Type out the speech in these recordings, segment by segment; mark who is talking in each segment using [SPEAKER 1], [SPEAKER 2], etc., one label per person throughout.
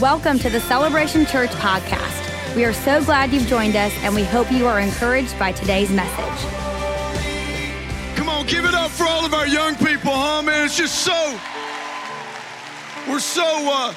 [SPEAKER 1] Welcome to the Celebration Church podcast. We are so glad you've joined us, and we hope you are encouraged by today's message.
[SPEAKER 2] Come on, give it up for all of our young people, huh, man? It's just so, we're so, uh,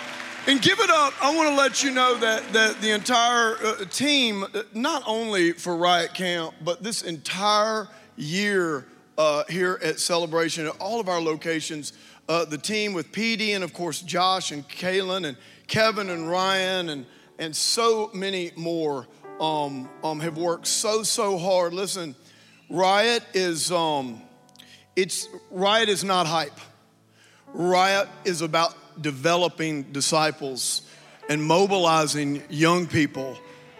[SPEAKER 2] and give it up. I want to let you know that, that the entire uh, team, uh, not only for Riot Camp, but this entire year uh, here at Celebration, at all of our locations, uh, the team with PD and, of course, Josh and Kaylin and Kevin and Ryan and, and so many more um, um, have worked so, so hard. Listen, Riot is, um, it's, Riot is not hype. Riot is about developing disciples and mobilizing young people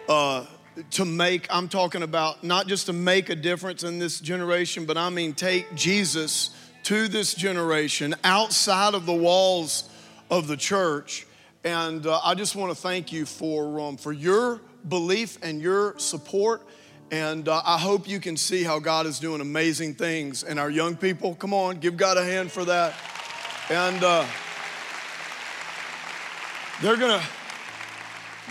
[SPEAKER 2] uh, to make, I'm talking about not just to make a difference in this generation, but I mean take Jesus to this generation outside of the walls of the church. And uh, I just want to thank you for, um, for your belief and your support. And uh, I hope you can see how God is doing amazing things. And our young people, come on, give God a hand for that. And uh, they're going to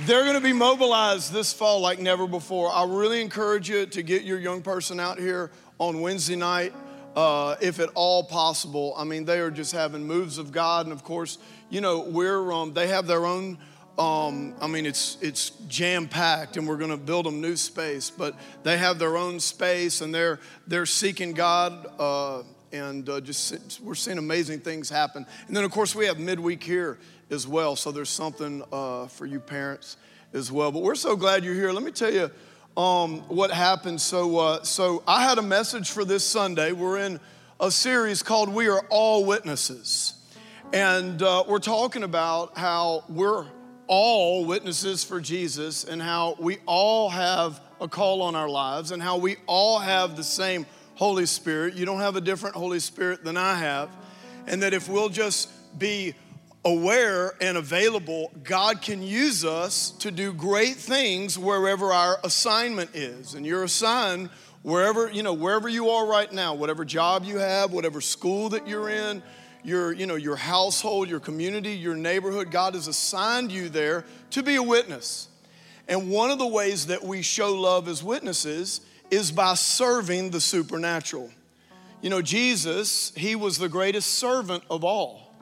[SPEAKER 2] they're going to be mobilized this fall like never before. I really encourage you to get your young person out here on Wednesday night, uh, if at all possible. I mean, they are just having moves of God, and of course, you know, we're um, they have their own. Um, I mean, it's it's jam packed, and we're going to build them new space. But they have their own space, and they're they're seeking God. Uh, and uh, just we're seeing amazing things happen. And then, of course, we have midweek here as well. So there's something uh, for you parents as well. But we're so glad you're here. Let me tell you um, what happened. So, uh, so I had a message for this Sunday. We're in a series called "We Are All Witnesses," and uh, we're talking about how we're all witnesses for Jesus, and how we all have a call on our lives, and how we all have the same Holy Spirit. You don't have a different Holy Spirit than I have, and that if we'll just be aware and available, God can use us to do great things wherever our assignment is. And you're assigned wherever, you know, wherever you are right now, whatever job you have, whatever school that you're in, your, you know, your household, your community, your neighborhood, God has assigned you there to be a witness. And one of the ways that we show love as witnesses is by serving the supernatural. You know, Jesus, he was the greatest servant of all.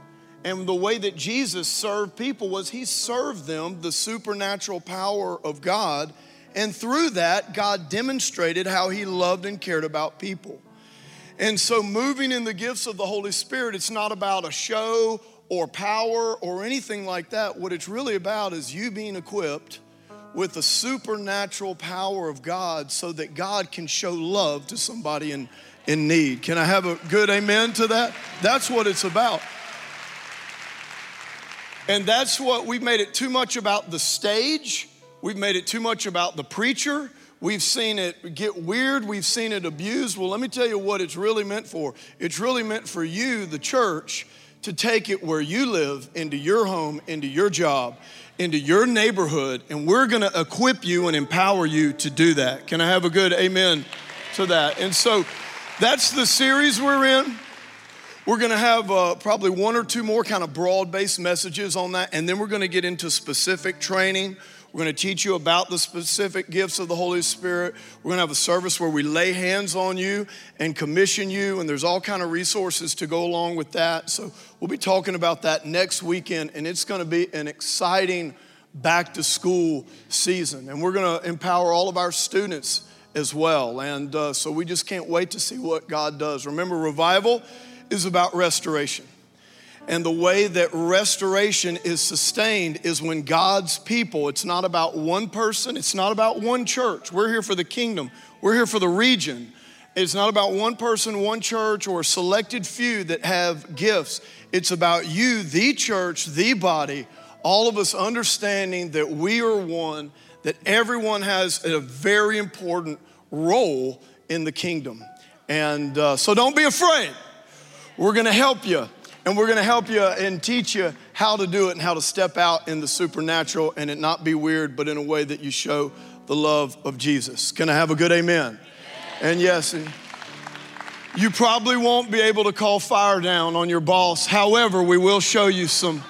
[SPEAKER 2] And the way that Jesus served people was he served them the supernatural power of God. And through that, God demonstrated how he loved and cared about people. And so, moving in the gifts of the Holy Spirit, it's not about a show or power or anything like that. What it's really about is you being equipped with the supernatural power of God so that God can show love to somebody in, in need. Can I have a good amen to that? That's what it's about. And that's what we've made it too much about the stage. We've made it too much about the preacher. We've seen it get weird. We've seen it abused. Well, let me tell you what it's really meant for. It's really meant for you, the church, to take it where you live, into your home, into your job, into your neighborhood, and we're gonna equip you and empower you to do that. Can I have a good amen to that? And so that's the series we're in. We're going to have uh, probably one or two more kind of broad based messages on that, and then we're going to get into specific training. We're going to teach you about the specific gifts of the Holy Spirit. We're going to have a service where we lay hands on you and commission you, and there's all kind of resources to go along with that. So we'll be talking about that next weekend, and it's going to be an exciting back to school season. And we're going to empower all of our students as well. And uh, so we just can't wait to see what God does. Remember, revival is about restoration. And the way that restoration is sustained is when God's people, it's not about one person, it's not about one church. We're here for the kingdom, we're here for the region. It's not about one person, one church, or a selected few that have gifts. It's about you, the church, the body, all of us understanding that we are one, that everyone has a very important role in the kingdom. And uh, so don't be afraid. We're gonna help you, and we're gonna help you and teach you how to do it and how to step out in the supernatural and it not be weird, but in a way that you show the love of Jesus. Can I have a good amen? And yes, and you probably won't be able to call fire down on your boss. However, we will show you some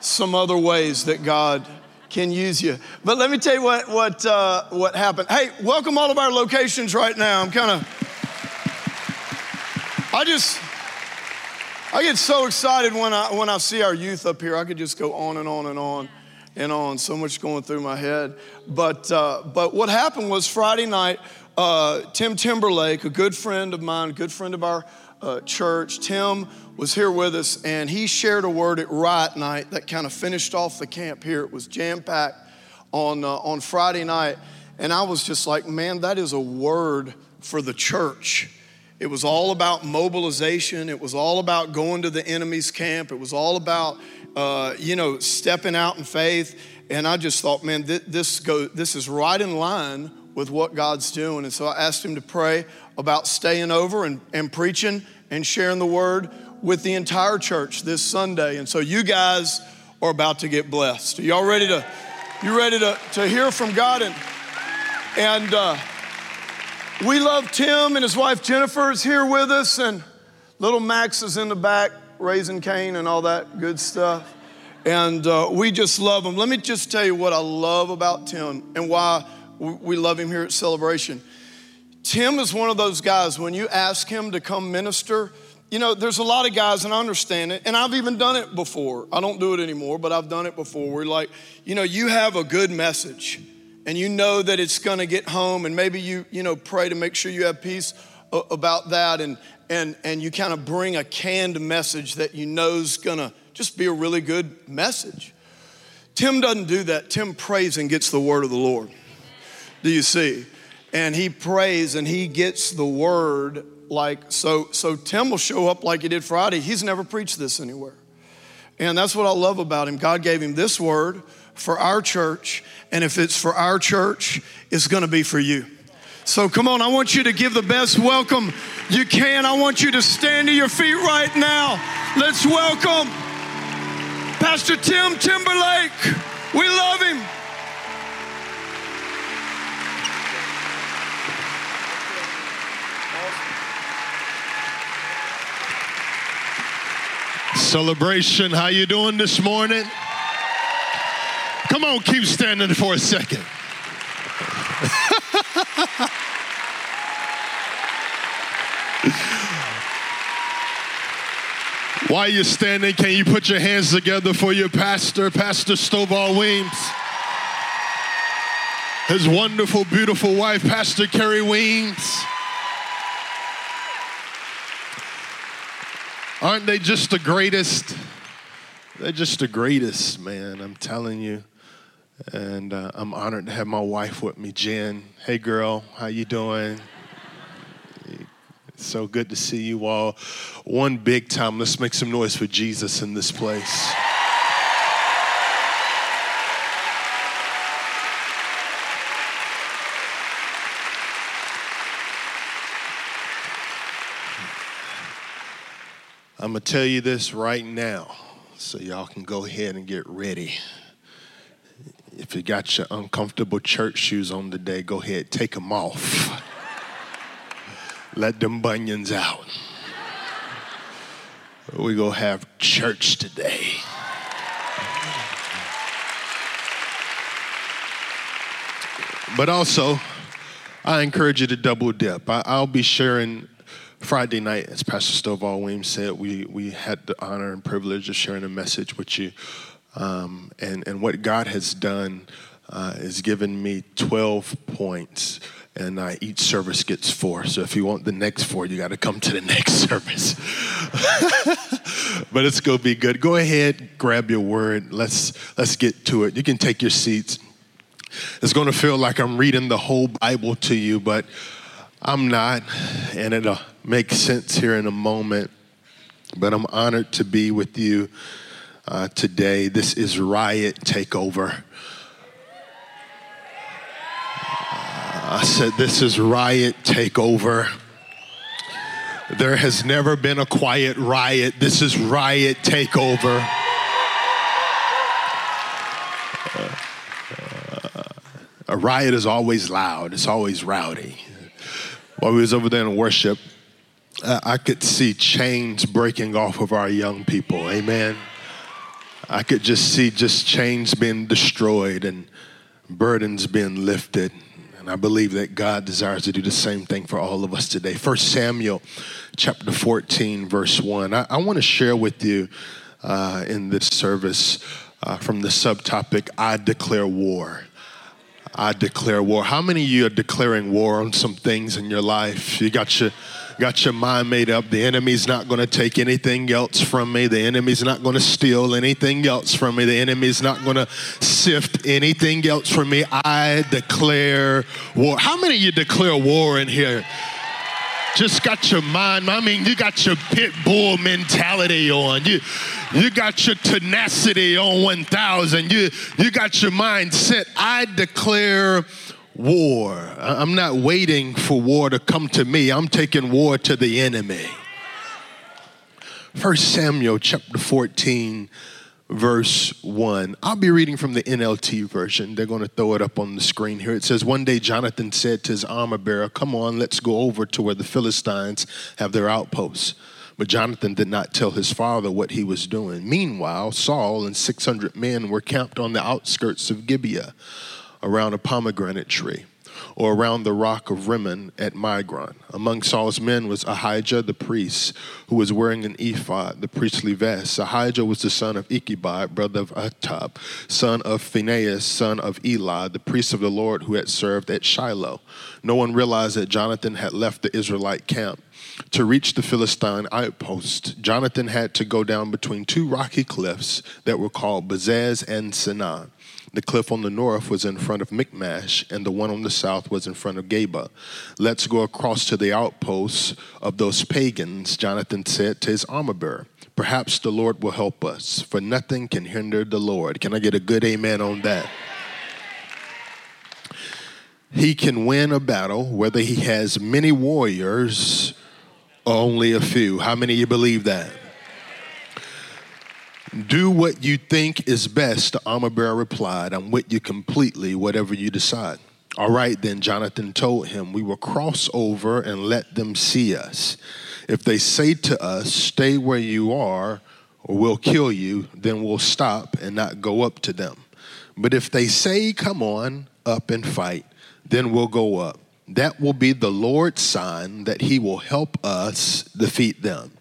[SPEAKER 2] some other ways that God can use you. But let me tell you what what uh, what happened. Hey, welcome all of our locations right now. I'm kind of I just I get so excited when I when I see our youth up here. I could just go on and on and on and on. So much going through my head. But uh, but what happened was Friday night. Uh, Tim Timberlake, a good friend of mine, good friend of our uh, church, Tim was here with us, and he shared a word at Riot Night that kind of finished off the camp here. It was jam packed on uh, on Friday night, and I was just like, man, that is a word for the church. It was all about mobilization. It was all about going to the enemy's camp. It was all about, uh, you know, stepping out in faith. And I just thought, man, th- this, go, this is right in line with what God's doing. And so I asked him to pray about staying over and, and preaching and sharing the word with the entire church this Sunday. And so you guys are about to get blessed. Are y'all ready to, you ready to, to hear from God? And, and, uh, we love Tim and his wife Jennifer is here with us, and little Max is in the back raising Cain and all that good stuff. And uh, we just love him. Let me just tell you what I love about Tim and why we love him here at Celebration. Tim is one of those guys, when you ask him to come minister, you know, there's a lot of guys, and I understand it, and I've even done it before. I don't do it anymore, but I've done it before. We're like, you know, you have a good message and you know that it's going to get home and maybe you you know pray to make sure you have peace about that and and and you kind of bring a canned message that you know is going to just be a really good message. Tim doesn't do that. Tim prays and gets the word of the lord. Do you see? And he prays and he gets the word like so so tim will show up like he did friday. He's never preached this anywhere. And that's what i love about him. God gave him this word for our church. And if it's for our church, it's to be for you. So come on, I want you to give the best welcome you can. I want you to stand to your feet right now. Let's welcome Pastor Tim Timberlake. We love him.
[SPEAKER 3] Celebration, how you doing this morning? Come on, keep standing for a second. While you're standing, can you put your hands together for your pastor, Pastor Stovall Weems? His wonderful, beautiful wife, Pastor Kerri Weems. Aren't they just the greatest? They're just the greatest, man. I'm telling you and uh, I'm honored to have my wife with me, Jen. Hey, girl, how you doing? It's so good to see you all. One big time. Let's make some noise for Jesus in this place. I'm going to tell you this right now so y'all can go ahead and get ready. If you got your uncomfortable church shoes on today, go ahead, take them off. Let them bunions out. We go have church today. But also, I encourage you to double dip. I, will be sharing Friday night, as Pastor Stovall Weems said, we, we had the honor and privilege of sharing a message with you um, and, and what God has done uh, is given me 12 points, and each service gets four. So if you want the next four, you got to come to the next service. but it's going to be good. Go ahead, grab your word. Let's, let's get to it. You can take your seats. It's going to feel like I'm reading the whole Bible to you, but I'm not, and it'll make sense here in a moment. But I'm honored to be with you uh, today. This is Riot Takeover. I said, This is Riot Takeover. There has never been a quiet riot. This is Riot Takeover. Uh, a riot is always loud, it's always rowdy. While we was over there in worship, uh, I could see chains breaking off of our young people. Amen. I could just see just chains being destroyed and burdens being lifted. And I believe that God desires to do the same thing for all of us today. First Samuel chapter 14, verse 1. I, I want to share with you uh, in this service uh, from the subtopic, I declare war. I declare war. How many of you are declaring war on some things in your life? You got your got your mind made up. The enemy's not going to take anything else from me. The enemy's not going to steal anything else from me. The enemy's not going to sift anything else from me. I declare war. How many of you declare war in here? Just got your mind. I mean, you got your pit bull mentality on. You, you got your tenacity on 1,000. You, you got your mind set. I declare war. I'm not waiting for war to come to me. I'm taking war to the enemy. First Samuel chapter 14 verse 1. I'll be reading from the NLT version. They're going to throw it up on the screen here. It says, One day Jonathan said to his armor bearer, Come on, let's go over to where the Philistines have their outposts. But Jonathan did not tell his father what he was doing. Meanwhile, Saul and 600 men were camped on the outskirts of Gibeah around a pomegranate tree or around the rock of Rimmon at Migron. Among Saul's men was Ahijah the priest, who was wearing an ephod, the priestly vest. Ahijah was the son of Ichabod, brother of Ahitub, son of Phinehas, son of Eli, the priest of the Lord who had served at Shiloh. No one realized that Jonathan had left the Israelite camp. To reach the Philistine outpost, Jonathan had to go down between two rocky cliffs that were called Bozez and Seneh. The cliff on the north was in front of Michmash, and the one on the south was in front of Geba. Let's go across to the outposts of those pagans, Jonathan said to his armor bearer. Perhaps the Lord will help us, for nothing can hinder the Lord. Can I get a good amen on that? He can win a battle whether he has many warriors or only a few. How many of you believe that? Do what you think is best, the armor bearer replied. I'm with you completely, whatever you decide. All right, then, Jonathan told him, We will cross over and let them see us. If they say to us, Stay where you are, or we'll kill you, then we'll stop and not go up to them. But if they say, Come on up and fight, then we'll go up. That will be the Lord's sign that he will help us defeat them.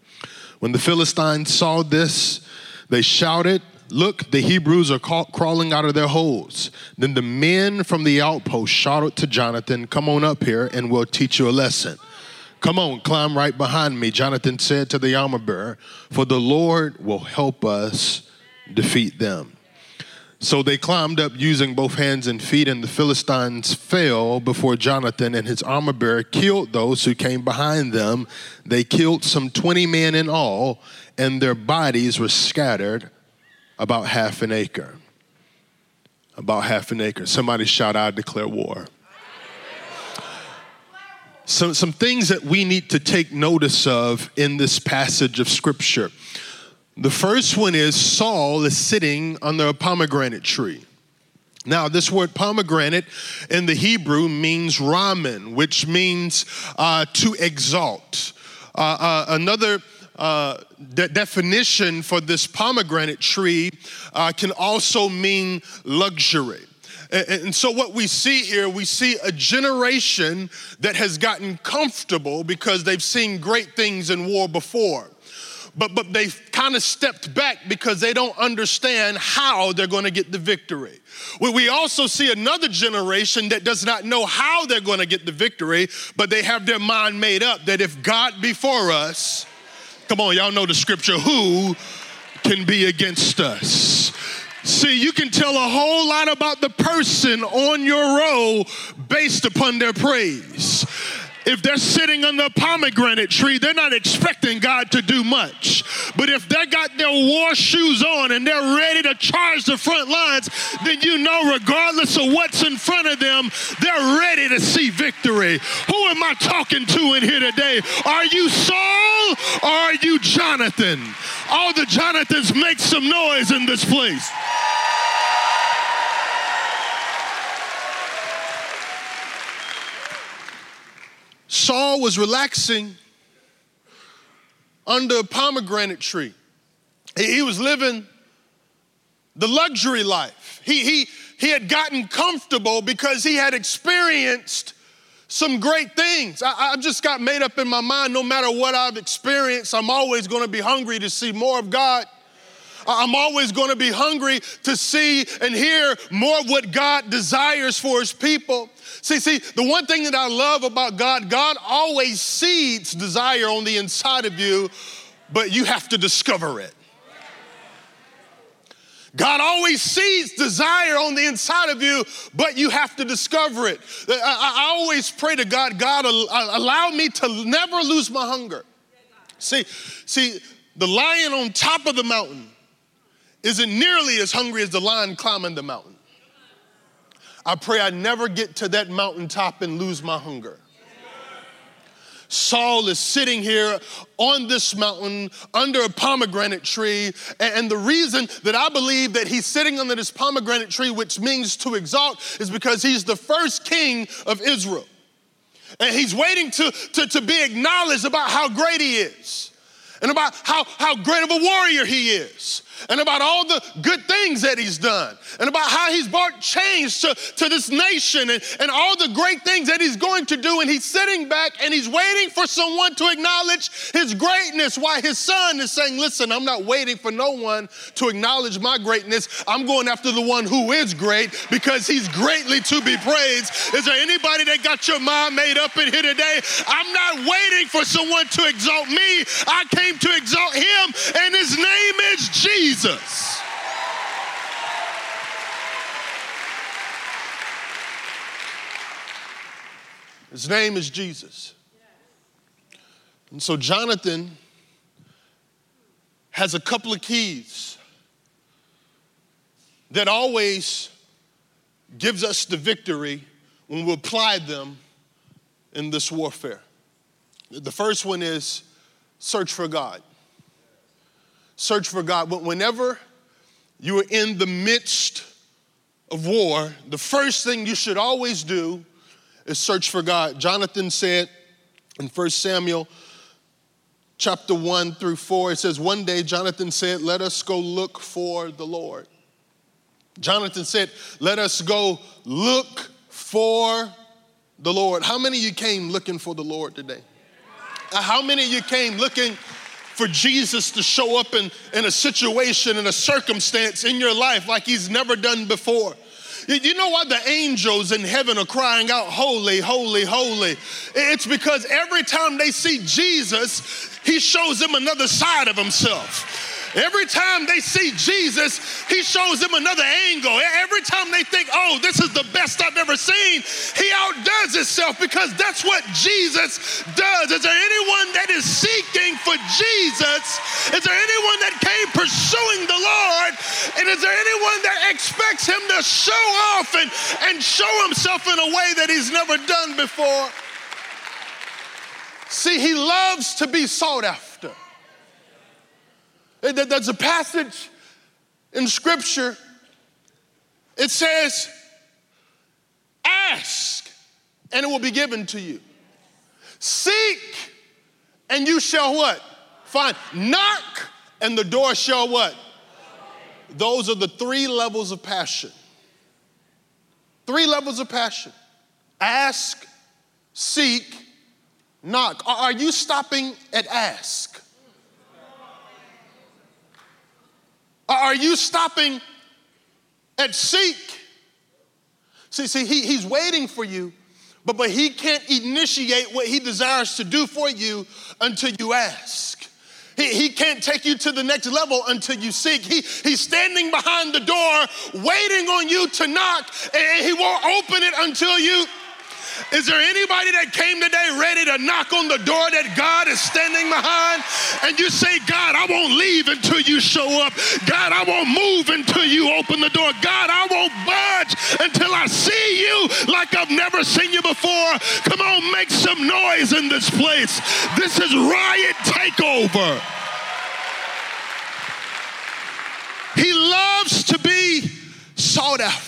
[SPEAKER 3] When the Philistines saw this, they shouted, Look, the Hebrews are crawling out of their holes. Then the men from the outpost shouted to Jonathan, Come on up here and we'll teach you a lesson. Come on, climb right behind me, Jonathan said to the armor bearer, for the Lord will help us defeat them. So they climbed up using both hands and feet, and the Philistines fell before Jonathan and his armor bearer killed those who came behind them. They killed some 20 men in all, and their bodies were scattered about half an acre. About half an acre. Somebody shout, I declare war. Some, some things that we need to take notice of in this passage of scripture. The first one is Saul is sitting under a pomegranate tree. Now, this word pomegranate in the Hebrew means Rimmon, which means uh, to exalt. Uh, uh, another uh, de- definition for this pomegranate tree uh, can also mean luxury. And, and so, what we see here, we see a generation that has gotten comfortable because they've seen great things in war before but, but they've kind of stepped back because they don't understand how they're going to get the victory. We also see another generation that does not know how they're going to get the victory, but they have their mind made up that if God be for us, come on, y'all know the scripture, who can be against us? See, you can tell a whole lot about the person on your row based upon their praise if they're sitting under a pomegranate tree, they're not expecting God to do much. But if they got their war shoes on and they're ready to charge the front lines, then you know, regardless of what's in front of them, they're ready to see victory. Who am I talking to in here today? Are you Saul or are you Jonathan? All the Jonathans make some noise in this place. Saul was relaxing under a pomegranate tree. He was living the luxury life. He, he, he had gotten comfortable because he had experienced some great things. I, I, just got made up in my mind no matter what I've experienced, I'm always going to be hungry to see more of God. I'm always going to be hungry to see and hear more of what God desires for his people. See, see, the one thing that I love about God, God always seeds desire on the inside of you, but you have to discover it. God always sees desire on the inside of you, but you have to discover it. I, I, always pray to God, God, allow me to never lose my hunger. See, see, the lion on top of the mountain isn't nearly as hungry as the lion climbing the mountain. I pray I never get to that mountaintop and lose my hunger. Saul is sitting here on this mountain under a pomegranate tree. And the reason that I believe that he's sitting under this pomegranate tree, which means to exalt, is because he's the first king of Israel. And he's waiting to, to, to be acknowledged about how great he is and about how, how great of a warrior he is and about all the good things that he's done and about how he's brought change to, to this nation and, and all the great things that he's going to do. And he's sitting back and he's waiting for someone to acknowledge his greatness. Why his son is saying, Listen, I'm not waiting for no one to acknowledge my greatness. I'm going after the one who is great because he's greatly to be praised. Is there anybody that got your mind made up in here today? I'm not waiting for someone to exalt me. I came to exalt him, and his name is Jesus. Jesus. His name is Jesus. And so Jonathan has a couple of keys that always gives us the victory when we apply them in this warfare. The first one is search for God search for God. But whenever you are in the midst of war, the first thing you should always do is search for God. Jonathan said in 1 Samuel chapter 1 through 4, it says, One day Jonathan said, Let us go look for the Lord. Jonathan said, Let us go look for the Lord. How many of you came looking for the Lord today? Uh, how many of you came looking for Jesus to show up in, in a situation, in a circumstance in your life like he's never done before. You know why the angels in heaven are crying out, Holy, holy, holy? It's because every time they see Jesus, he shows them another side of himself. Every time they see Jesus, he shows them another angle. Every time they think, oh, this is the best I've ever seen, he outdoes himself because that's what Jesus does. Is there anyone that is seeking for Jesus? Is there anyone that came pursuing the Lord? And is there anyone that expects him to show off and, and show himself in a way that he's never done before? See, he loves to be sought after. There's a passage in Scripture. It says, Ask, and it will be given to you. Seek, and you shall what? Find. Knock, and the door shall what? Those are the three levels of passion. Three levels of passion ask, seek, knock. Are you stopping at ask? Are you stopping at seek? See, see, he, he's waiting for you, but, but he can't initiate what he desires to do for you until you ask. He, he can't take you to the next level until you seek. He, he's standing behind the door, waiting on you to knock, and he won't open it until you is there anybody that came today ready to knock on the door that God is standing behind? And you say, God, I won't leave until you show up. God, I won't move until you open the door. God, I won't budge until I see you like I've never seen you before. Come on, make some noise in this place. This is riot takeover. He loves to be sought after.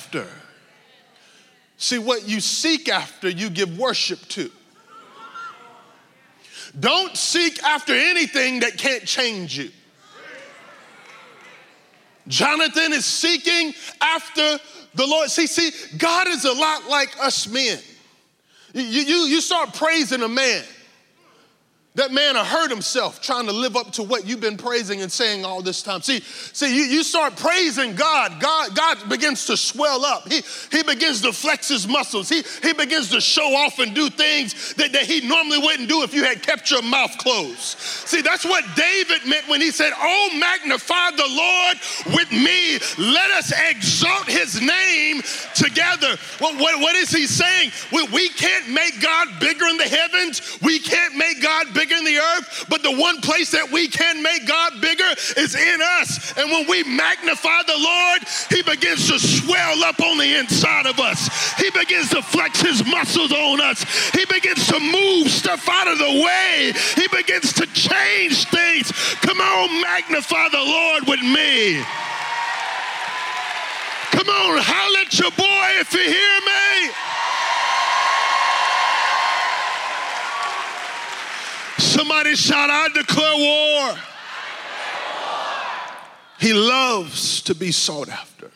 [SPEAKER 3] See, what you seek after, you give worship to. Don't seek after anything that can't change you. Jonathan is seeking after the Lord. See, see, God is a lot like us men. You, you, you start praising a man that man hurt himself trying to live up to what you've been praising and saying all this time. See, see, you, you start praising God, God, God begins to swell up. He, he begins to flex his muscles. He, he begins to show off and do things that, that he normally wouldn't do if you had kept your mouth closed. See, that's what David meant when he said, Oh, magnify the Lord with me. Let us exalt his name together. What, what is he saying? We, we can't make God bigger in the heavens. We can't make God bigger in the earth, but the one place that we can make God bigger is in us. And when we magnify the Lord, He begins to swell up on the inside of us. He begins to flex His muscles on us. He begins to move stuff out of the way. He begins to change things. Come on, magnify the Lord with me. Come on, holler at your boy if you hear me. Somebody shout, I declare war. He loves to be sought after.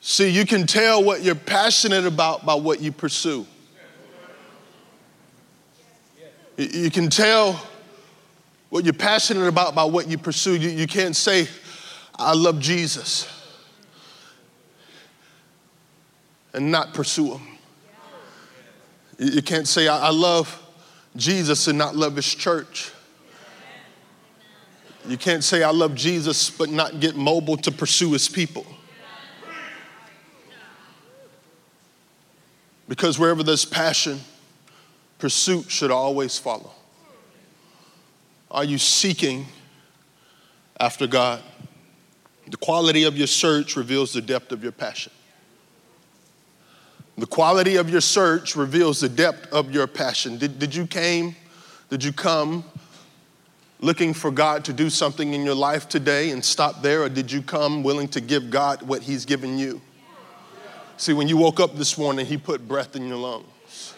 [SPEAKER 3] See, you can tell what you're passionate about by what you pursue. You can tell what you're passionate about by what you pursue. You, you can't say, I love Jesus and not pursue him. You can't say, I love Jesus and not love his church. You can't say, I love Jesus, but not get mobile to pursue his people. Because wherever there's passion, pursuit should always follow. Are you seeking after God? The quality of your search reveals the depth of your passion. The quality of your search reveals the depth of your passion. Did, did you came, did you come looking for God to do something in your life today and stop there, or did you come willing to give God what He's given you? See, when you woke up this morning, He put breath in your lungs.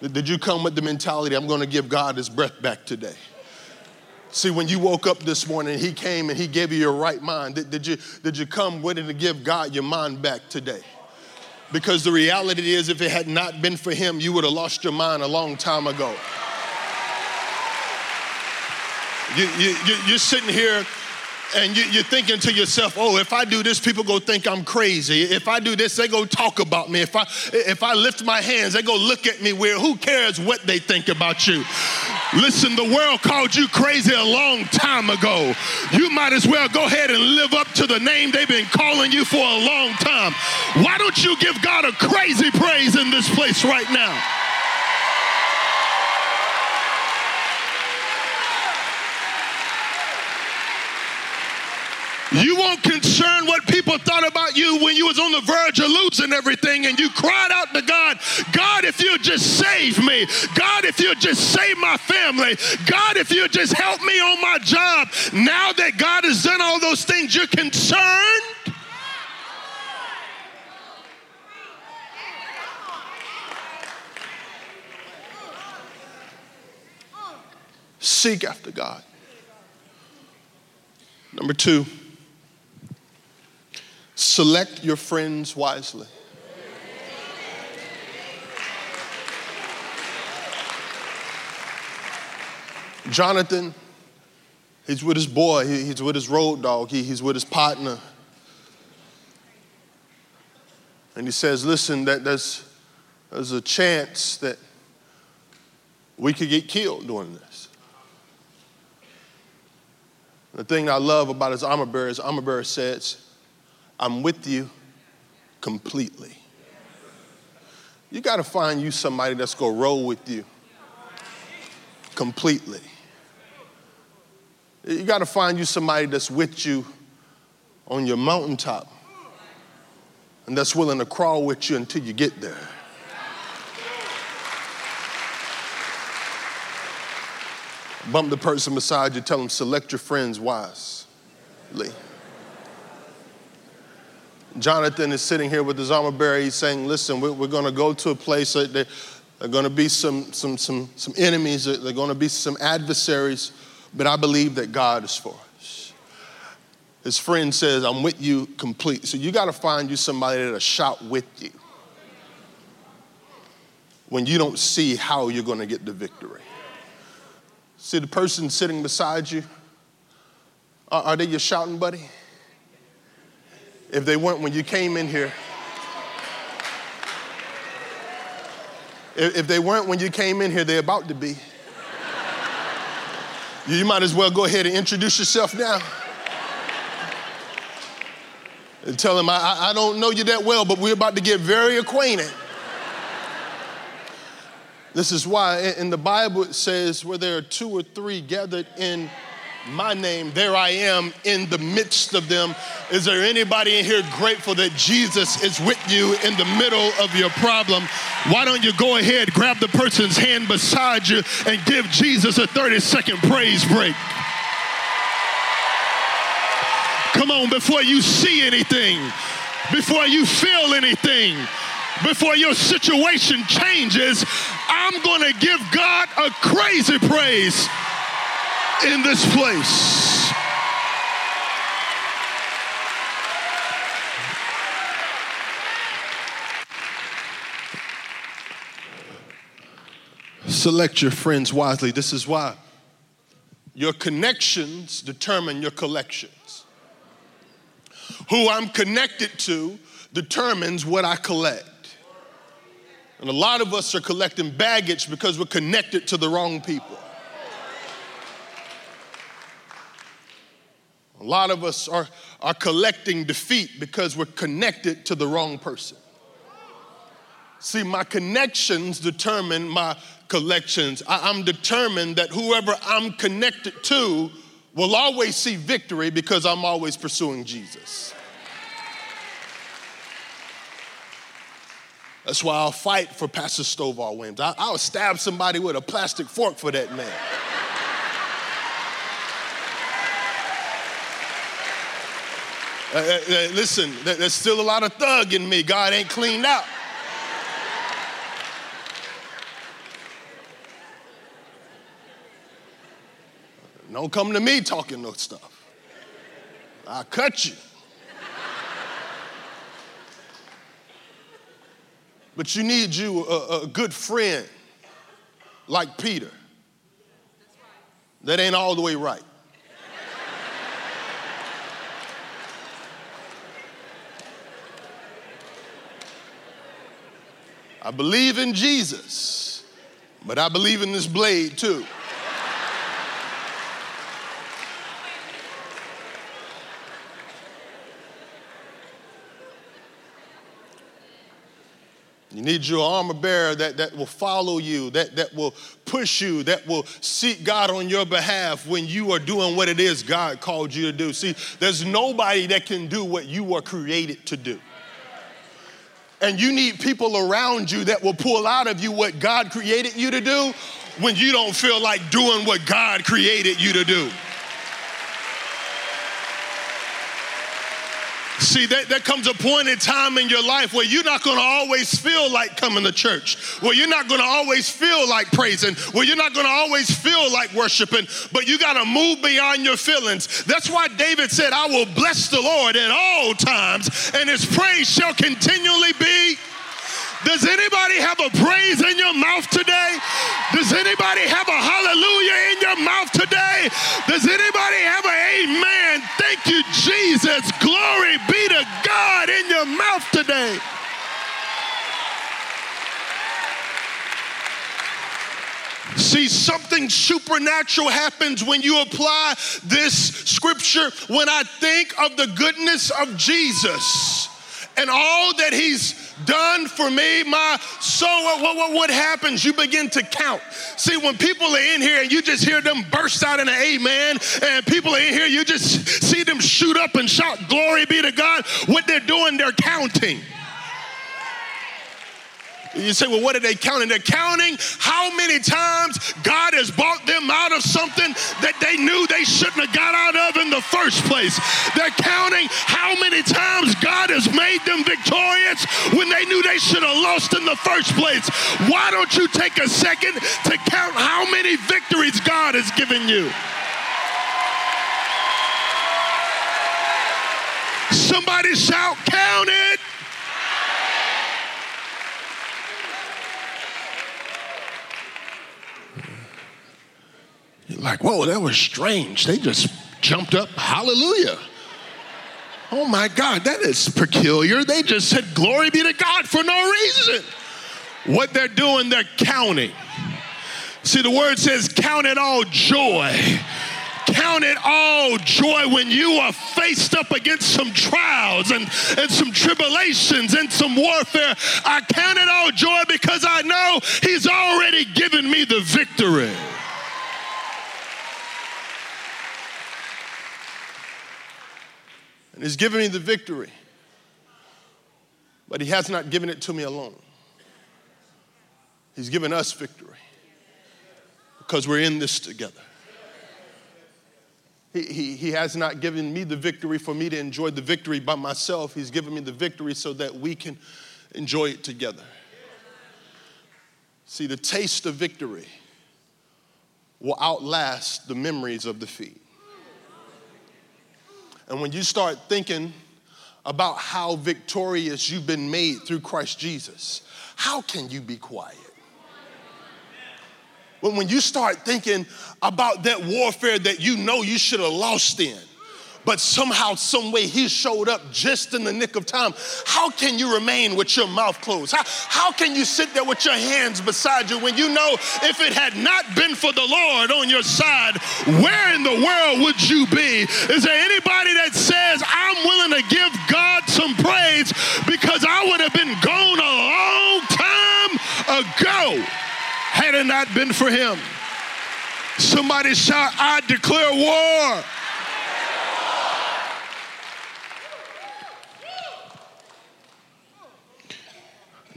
[SPEAKER 3] Did you come with the mentality, I'm gonna give God His breath back today? See, when you woke up this morning, He came and He gave you your right mind. Did, did, you, did you come willing to give God your mind back today? Because the reality is, if it had not been for him, you would have lost your mind a long time ago. You, you, you're sitting here and you, are thinking to yourself, oh, if I do this, people go think I'm crazy. If I do this, they go talk about me. If I if I lift my hands, they go look at me weird. Who cares what they think about you? Listen, the world called you crazy a long time ago. You might as well go ahead and live up to the name they've been calling you for a long time. Why don't you give God a crazy praise in this place right now? You won't concern what people thought about you when you was on the verge of losing everything and you cried out to God, God, if you just save me, God, if you just save my family, God, if you just help me on my job. Now that God has done all those things, you're concerned. Seek after God. Number two, Select your friends wisely. Jonathan, he's with his boy, he's with his road dog, he's with his partner. And he says, Listen, that there's, there's a chance that we could get killed doing this. The thing I love about his armor bearer is armor bearer says, I'm with you completely. You got to find you somebody that's going to roll with you completely. You got to find you somebody that's with you on your mountaintop and that's willing to crawl with you until you get there. Bump the person beside you, tell them, select your friends wisely. Jonathan is sitting here with his armor bearer. He's saying, Listen, we're, going to go to a place that there are going to be some, some, some, some enemies, there are going to be some adversaries, but I believe that God is for us. His friend says, I'm with you complete. So you got to find you somebody that'll shout with you when you don't see how you're going to get the victory. See the person sitting beside you? Are, are they your shouting buddy? If they weren't when you came in here, if they weren't when you came in here, they're about to be. You might as well go ahead and introduce yourself now. And tell them, I, I don't know you that well, but we're about to get very acquainted. This is why in the Bible it says, where there are two or three gathered in my name, there I am in the midst of them. Is there anybody in here grateful that Jesus is with you in the middle of your problem? Why don't you go ahead, grab the person's hand beside you, and give Jesus a 30 second praise break? Come on, before you see anything, before you feel anything, before your situation changes, I'm to give God a crazy praise in this place. Select your friends wisely. This is why. Your connections determine your collections. Who I'm connected to determines what I collect. And a lot of us are collecting baggage because we're connected to the wrong people. A lot of us are, are collecting defeat because we're connected to the wrong person. See, my connections determine my collections. I, I'm determined that whoever I'm connected to will always see victory because I'm always pursuing Jesus. That's why I'll fight for Pastor Stovall Weems. I, I'll stab somebody with a plastic fork for that man. Uh, uh, uh, listen, there's still a lot of thug in me. God ain't cleaned out. Don't come to me talking no stuff. I'll cut you. but you need you a, a good friend like Peter. That ain't all the way right. I believe in Jesus, but I believe in this blade too. You need your armor bearer that, that will follow you, that, that will push you, that will seek God on your behalf when you are doing what it is God called you to do. See, there's nobody that can do what you were created to do. And you need people around you that will pull out of you what God created you to do when you don't feel like doing what God created you to do. See, there, there comes a point in time in your life where you're not going to always feel like coming to church, where you're not going to always feel like praising, where you're not going to always feel like worshiping, but you got to move beyond your feelings. That's why David said, I will bless the Lord at all times, and his praise shall continually be does anybody have a praise in your mouth today? Does anybody have a hallelujah in your mouth today? Does anybody have an amen? Thank you, Jesus. Glory be to God in your mouth today. See, something supernatural happens when you apply this scripture. When I think of the goodness of Jesus and all that he's done for me, my soul. What, what, what happens? You begin to count. See, when people are in here and you just hear them burst out in an amen, and people are in here, you just see them shoot up and shout, Glory be to God. What they're doing, they're counting. You say, well, what are they counting? They're counting how many times God has brought them out of something that they knew they shouldn't have got out of in the first place. They're counting how many times God has made them victorious when they knew they should have lost in the first place. Why don't you take a second to count how many victories God has given you? Somebody shout, count it. You're like, whoa, that was strange. They just jumped up, hallelujah. Oh my God, that is peculiar. They just said, Glory be to God for no reason. What they're doing, they're counting. See, the word says, Count it all joy. Count it all joy when you are faced up against some trials and, and some tribulations and some warfare. I count it all joy because I know He's already given me the victory. And He's given me the victory. But He has not given it to me alone. He's given us victory because we're in this together. He, he, he has not given me the victory for me to enjoy the victory by myself. He's given me the victory so that we can enjoy it together. See, the taste of victory will outlast the memories of defeat. And when you start thinking about how victorious you've been made through Christ Jesus, how can you be quiet? When, when you start thinking about that warfare that you know you should have lost in, but somehow, some way, he showed up just in the nick of time. How can you remain with your mouth closed? How, how can you sit there with your hands beside you when you know if it had not been for the Lord on your side, where in the world would you be? Is there anybody that says, I'm willing to give God some praise because I would have been gone a long time ago had it not been for him? Somebody shout, I declare war.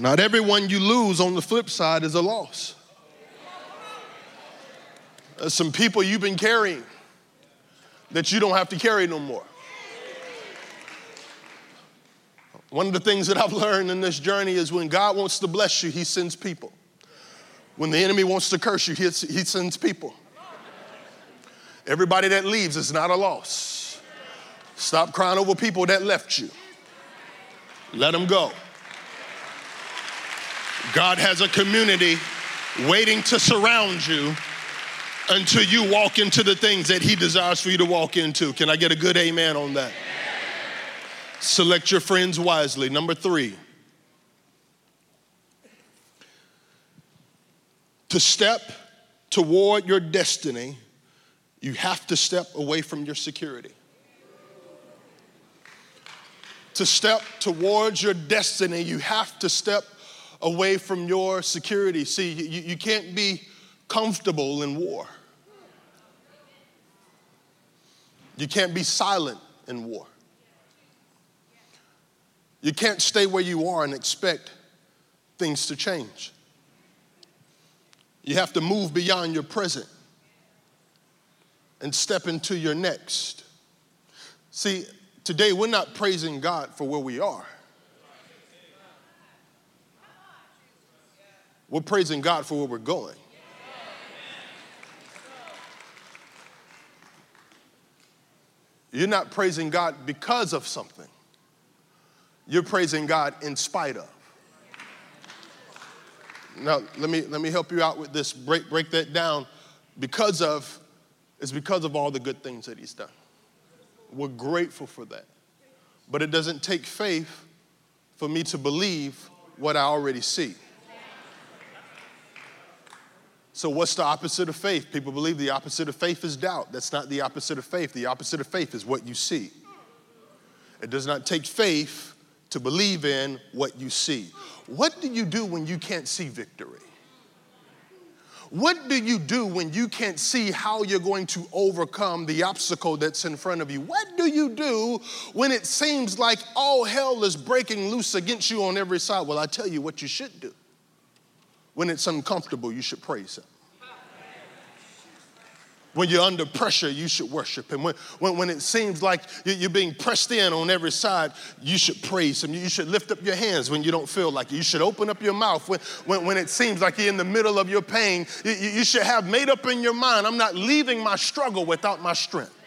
[SPEAKER 3] Not everyone you lose on the flip side is a loss. There's some people you've been carrying that you don't have to carry no more. One of the things that I've learned in this journey is when God wants to bless you, He sends people. When the enemy wants to curse you, He, he sends people. Everybody that leaves is not a loss. Stop crying over people that left you. Let them go. God has a community waiting to surround you until you walk into the things that He desires for you to walk into. Can I get a good amen on that? Select your friends wisely. Number three, to step toward your destiny, you have to step away from your security. To step towards your destiny, you have to step away from your security. See, you, you can't be comfortable in war. You can't be silent in war. You can't stay where you are and expect things to change. You have to move beyond your present and step into your next. See, today we're not praising God for where we are. We're praising God for where we're going. You're not praising God because of something. You're praising God in spite of. Now, let me, let me help you out with this. Break, break that down. Because of, is because of all the good things that He's done. We're grateful for that. But it doesn't take faith for me to believe what I already see. So, what's the opposite of faith? People believe the opposite of faith is doubt. That's not the opposite of faith. The opposite of faith is what you see. It does not take faith to believe in what you see. What do you do when you can't see victory? What do you do when you can't see how you're going to overcome the obstacle that's in front of you? What do you do when it seems like all hell is breaking loose against you on every side? Well, I tell you what you should do. When it's uncomfortable, you should praise Him. When you're under pressure, you should worship Him. When, when, when it seems like you're being pressed in on every side, you should praise Him. You should lift up your hands when you don't feel like it. You should open up your mouth when, when, when it seems like you're in the middle of your pain. You, you should have made up in your mind I'm not leaving my struggle without my strength.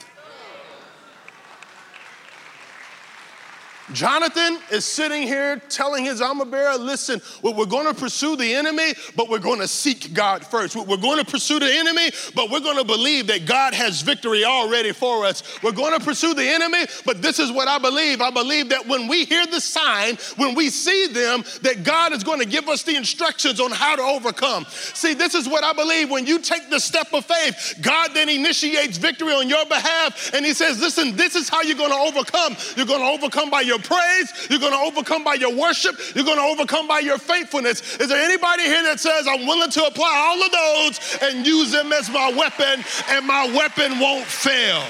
[SPEAKER 3] Jonathan is sitting here telling his armor bearer, listen, we're going to pursue the enemy, but we're going to seek God first. We're going to pursue the enemy, but we're going to believe that God has victory already for us. We're going to pursue the enemy, but this is what I believe. I believe that when we hear the sign, when we see them, that God is going to give us the instructions on how to overcome. See, this is what I believe. When you take the step of faith, God then initiates victory on your behalf, and He says, listen, this is how you're going to overcome. You're going to overcome by your praise. You're going to overcome by your worship. You're going to overcome by your faithfulness. Is there anybody here that says, I'm willing to apply all of those and use them as my weapon, and my weapon won't fail?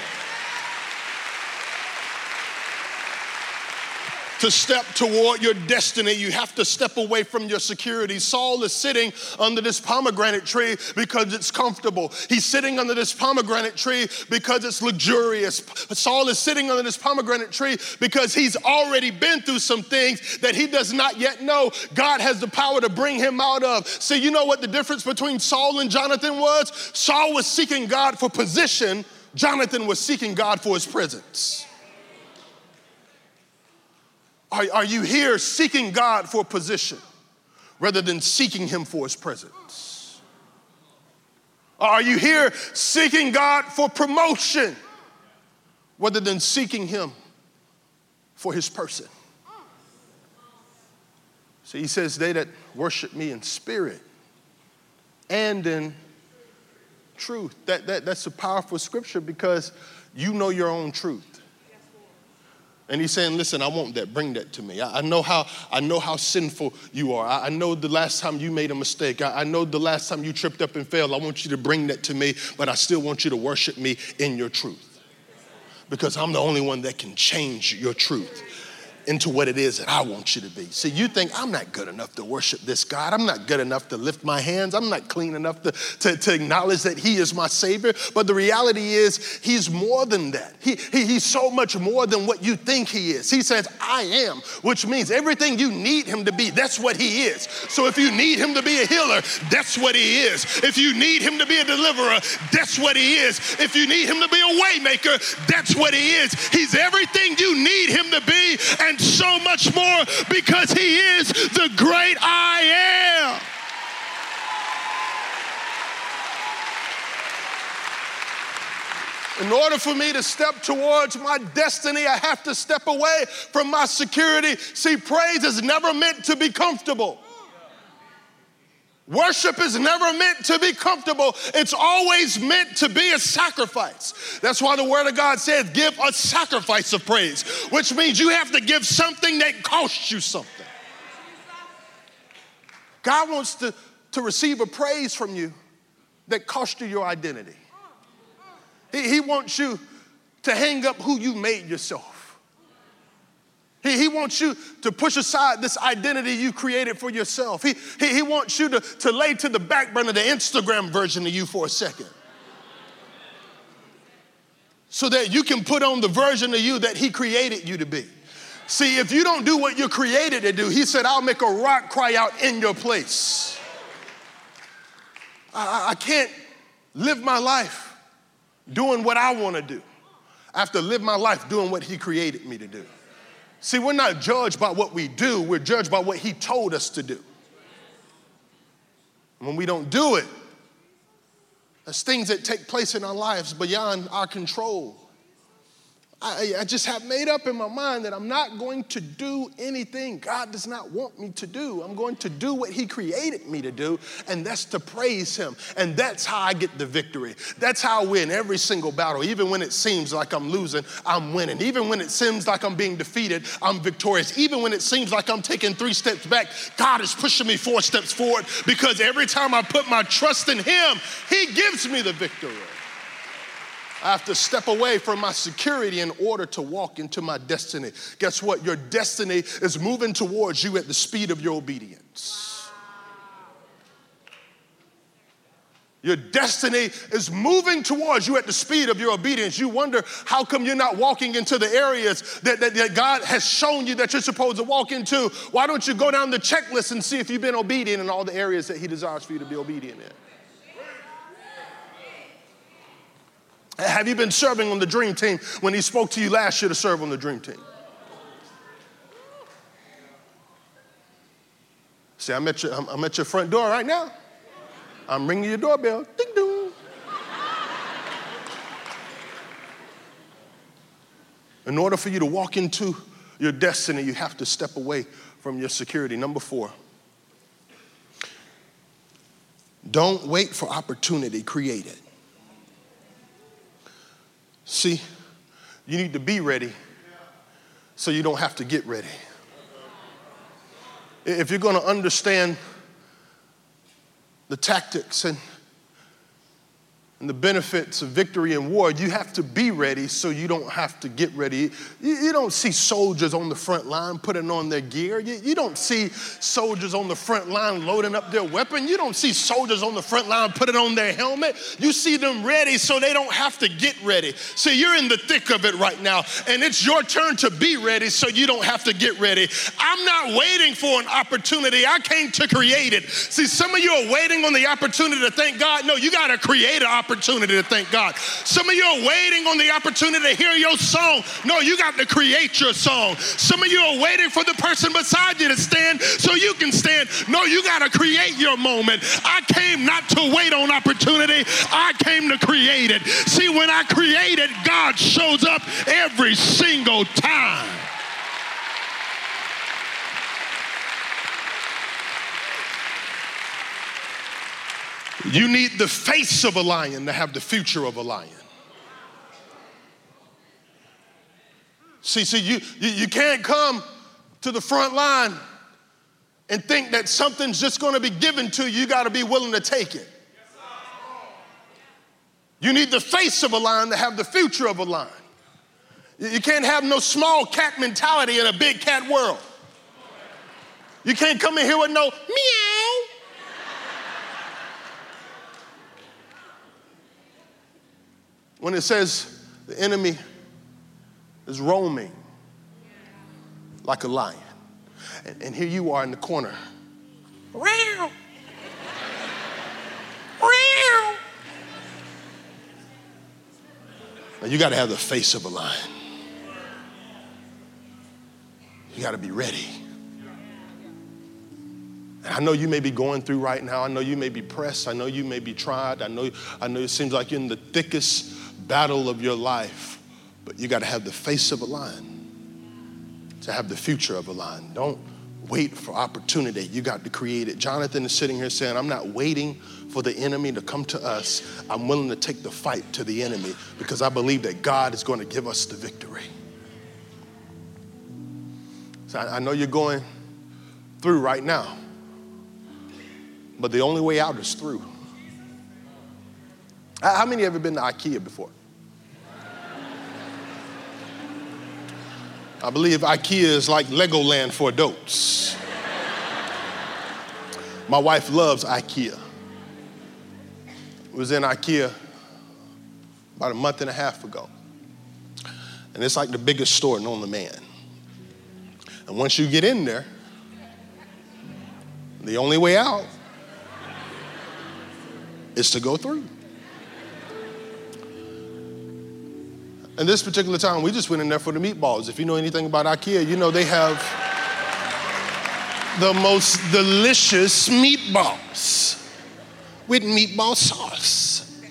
[SPEAKER 3] To step toward your destiny, you have to step away from your security. Saul is sitting under this pomegranate tree because it's comfortable. He's sitting under this pomegranate tree because it's luxurious. Saul is sitting under this pomegranate tree because he's already been through some things that he does not yet know God has the power to bring him out of. See, you know what the difference between Saul and Jonathan was? Saul was seeking God for position, Jonathan was seeking God for his presence. Are, are you here seeking God for position rather than seeking Him for His presence? Are you here seeking God for promotion rather than seeking Him for His person? So he says, They that worship me in spirit and in truth. That, that, that's a powerful scripture because you know your own truth. And he's saying, listen, I want that. Bring that to me. I, I know how I know how sinful you are. I, I know the last time you made a mistake. I, I know the last time you tripped up and failed. I want you to bring that to me, but I still want you to worship me in your truth. Because I'm the only one that can change your truth into what it is that I want you to be. See, you think I'm not good enough to worship this God. I'm not good enough to lift my hands. I'm not clean enough to, to, to acknowledge that He is my Savior. But the reality is, He's more than that. He, he, he's so much more than what you think He is. He says, I am, which means everything you need Him to be, that's what He is. So if you need Him to be a healer, that's what He is. If you need Him to be a deliverer, that's what He is. If you need Him to be a waymaker, that's what He is. He's everything you need Him to be. And and so much more because He is the great I am. In order for me to step towards my destiny, I have to step away from my security. See, praise is never meant to be comfortable. Worship is never meant to be comfortable. It's always meant to be a sacrifice. That's why the Word of God says, give a sacrifice of praise, which means you have to give something that costs you something. God wants to, to receive a praise from you that costs you your identity. He, he wants you to hang up who you made yourself. He, he wants you to push aside this identity you created for yourself. He, he, he wants you to, to lay to the back burner the Instagram version of you for a second. So that you can put on the version of you that He created you to be. See, if you don't do what you're created to do, He said, I'll make a rock cry out in your place. I, I can't live my life doing what I want to do. I have to live my life doing what He created me to do. See, we're not judged by what we do, we're judged by what He told us to do. When we don't do it, there's things that take place in our lives beyond our control. I, I, just have made up in my mind that I'm not going to do anything God does not want me to do. I'm going to do what He created me to do, and that's to praise Him. And that's how I get the victory. That's how I win every single battle. Even when it seems like I'm losing, I'm winning. Even when it seems like I'm being defeated, I'm victorious. Even when it seems like I'm taking three steps back, God is pushing me four steps forward because every time I put my trust in Him, He gives me the victory. I have to step away from my security in order to walk into my destiny. Guess what? Your destiny is moving towards you at the speed of your obedience. Your destiny is moving towards you at the speed of your obedience. You wonder how come you're not walking into the areas that, that, that, God has shown you that you're supposed to walk into. Why don't you go down the checklist and see if you've been obedient in all the areas that He desires for you to be obedient in? Have you been serving on the dream team when he spoke to you last year to serve on the dream team? See, I'm at your, I'm at your front door right now. I'm ringing your doorbell. Ding dong. In order for you to walk into your destiny, you have to step away from your security. Number four, don't wait for opportunity, create it. See, you need to be ready so you don't have to get ready. If you're going to understand the tactics and and the benefits of victory in war, you have to be ready so you don't have to get ready. You, you don't see soldiers on the front line putting on their gear. You, you, don't see soldiers on the front line loading up their weapon. You don't see soldiers on the front line putting on their helmet. You see them ready so they don't have to get ready. So you're in the thick of it right now, and it's your turn to be ready so you don't have to get ready. I'm not waiting for an opportunity, I came to create it. See, some of you are waiting on the opportunity to thank God. No, you got to create an opportunity opportunity to thank God. Some of you are waiting on the opportunity to hear your song. No, you got to create your song. Some of you are waiting for the person beside you to stand so you can stand. No, you got to create your moment. I came not to wait on opportunity, I came to create it. See, when I create it, God shows up every single time. You need the face of a lion to have the future of a lion. See, see, you, you, you can't come to the front line and think that something's just gonna be given to you. You gotta be willing to take it. You need the face of a lion to have the future of a lion. You can't have no small cat mentality in a big cat world. You can't come in here with no meow. When it says the enemy is roaming like a lion. And, and here you are in the corner. Now you got to have the face of a lion. You got to be ready. And I know you may be going through right now. I know you may be pressed. I know you may be tried. I know, I know it seems like you're in the thickest battle of your life, but you got to have the face of a lion to have the future of a lion. Don't wait for opportunity. You got to create it. Jonathan is sitting here saying, I'm not waiting for the enemy to come to us. I'm willing to take the fight to the enemy because I believe that God is going to give us the victory. So I, know you're going through right now, but the only way out is through. How many ever been to IKEA before? I believe IKEA is like Legoland for adults. My wife loves IKEA. Was in IKEA about a month and a half ago. And it's like the biggest store known to man. And once you get in there, the only way out is to go through. And this particular time, we just went in there for the meatballs. If you know anything about IKEA, you know they have the most delicious meatballs with meatball sauce.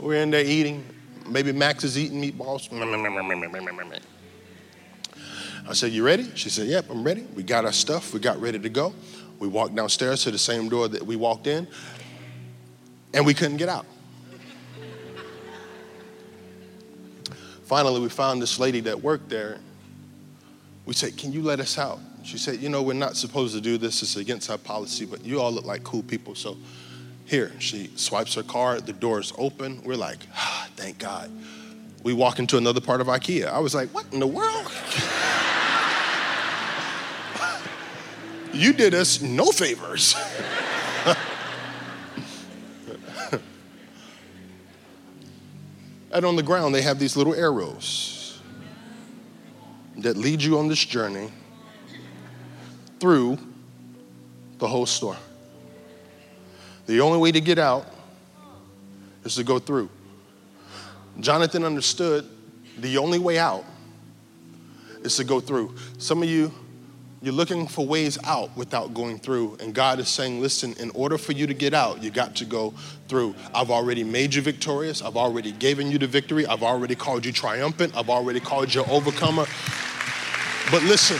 [SPEAKER 3] We're in there eating. Maybe Max is eating meatballs. I said, You ready? She said, Yep, I'm ready. We got our stuff. We got ready to go. We walked downstairs to the same door that we walked in, and we couldn't get out. Finally, we found this lady that worked there. We said, Can you let us out? She said, You know, we're not supposed to do this, it's against our policy, but you all look like cool people. So here, she swipes her card, the door's open. We're like, ah, Thank God. We walk into another part of IKEA. I was like, What in the world? you did us no favors. And on the ground, they have these little arrows that lead you on this journey through the whole store. The only way to get out is to go through. Jonathan understood the only way out is to go through. Some of you You're looking for ways out without going through. And God is saying, listen, in order for you to get out, you got to go through. I've already made you victorious. I've already given you the victory. I've already called you triumphant. I've already called you overcomer. But listen,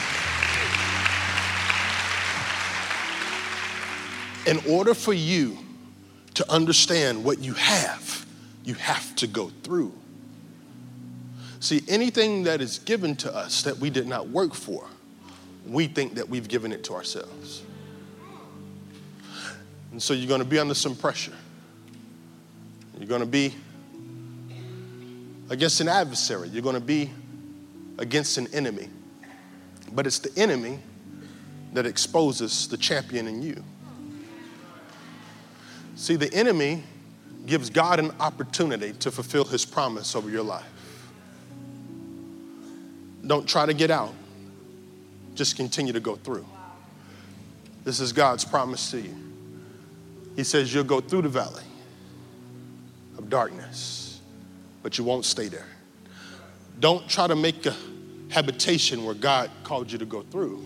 [SPEAKER 3] in order for you to understand what you have, you have to go through. See, anything that is given to us that we did not work for, we think that we've given it to ourselves. And so you're going to be under some pressure. You're going to be against an adversary. You're going to be against an enemy. But it's the enemy that exposes the champion in you. See, the enemy gives God an opportunity to fulfill his promise over your life. Don't try to get out, just continue to go through. This is God's promise to you. He says, You'll go through the valley of darkness, but you won't stay there. Don't try to make a habitation where God called you to go through.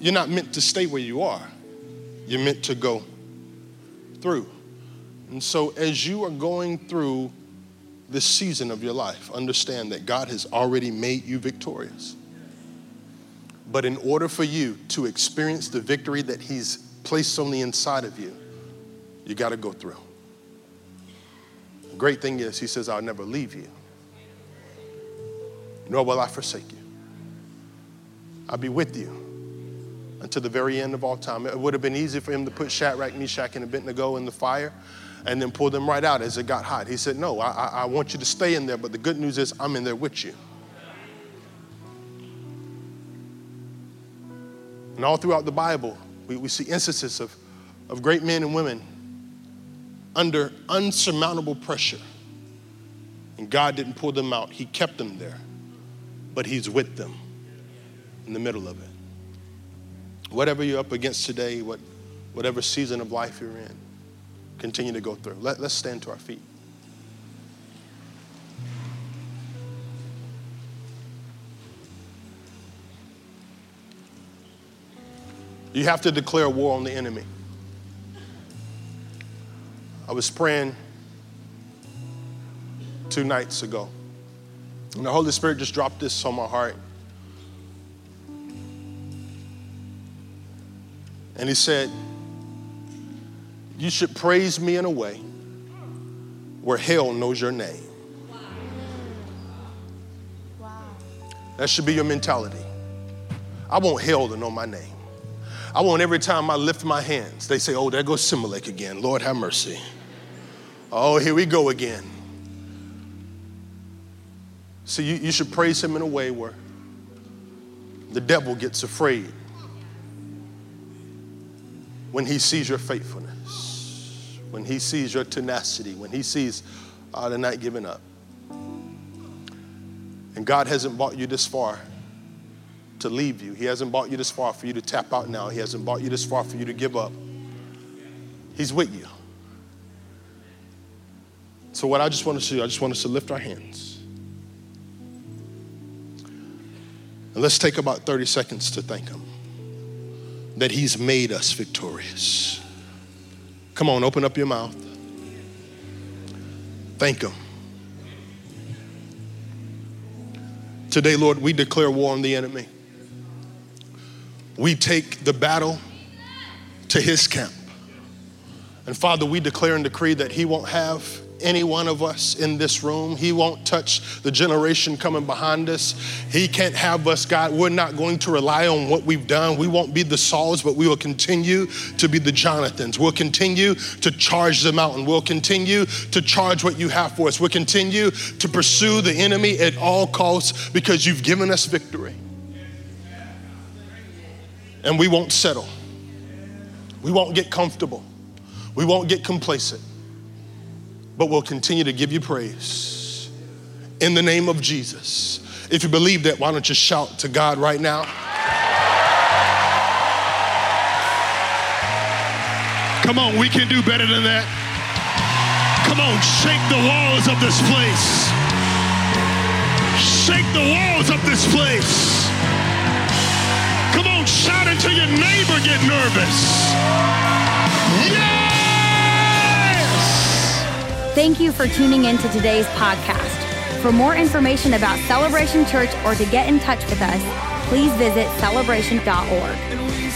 [SPEAKER 3] You're not meant to stay where you are, you're meant to go through. And so, as you are going through this season of your life, understand that God has already made you victorious. But in order for you to experience the victory that He's placed on the inside of you, you got to go through. The great thing is, He says, I'll never leave you, nor will I forsake you. I'll be with you until the very end of all time. It would have been easy for him to put Shadrach, Meshach, and Abednego in the fire and then pull them right out as it got hot. He said, No, I, I want you to stay in there, but the good news is I'm in there with you. And all throughout the Bible, we, we see instances of, of great men and women under unsurmountable pressure. And God didn't pull them out, He kept them there. But He's with them in the middle of it. Whatever you're up against today, what, whatever season of life you're in, continue to go through. Let, let's stand to our feet. You have to declare war on the enemy. I was praying two nights ago, and the Holy Spirit just dropped this on my heart. And He said, You should praise me in a way where hell knows your name. That should be your mentality. I want hell to know my name. I want every time I lift my hands, they say, Oh, there goes Similac again. Lord have mercy. Oh, here we go again. See, you, you should praise him in a way where the devil gets afraid when he sees your faithfulness, when he sees your tenacity, when he sees uh, the night giving up. And God hasn't brought you this far to leave you. He hasn't brought you this far for you to tap out now. He hasn't brought you this far for you to give up. He's with you. So, what I just want to do, I just want us to lift our hands. And let's take about 30 seconds to thank Him that He's made us victorious. Come on, open up your mouth. Thank Him. Today, Lord, we declare war on the enemy. We take the battle to His camp. And Father, we declare and decree that He won't have any one of us in this room. He won't touch the generation coming behind us. He can't have us, God. We're not going to rely on what we've done. We won't be the Sauls, but we will continue to be the Jonathans. We'll continue to charge the mountain. We'll continue to charge what you have for us. We'll continue to pursue the enemy at all costs because you've given us victory. And we won't settle. We won't get comfortable. We won't get complacent but we'll continue to give you praise in the name of Jesus. If you believe that, why don't you shout to God right now? Come on, we can do better than that. Come on, shake the walls of this place. Shake the walls of this place. Never get nervous. Yes!
[SPEAKER 1] Thank you for tuning in to today's podcast. For more information about Celebration Church or to get in touch with us, please visit celebration.org.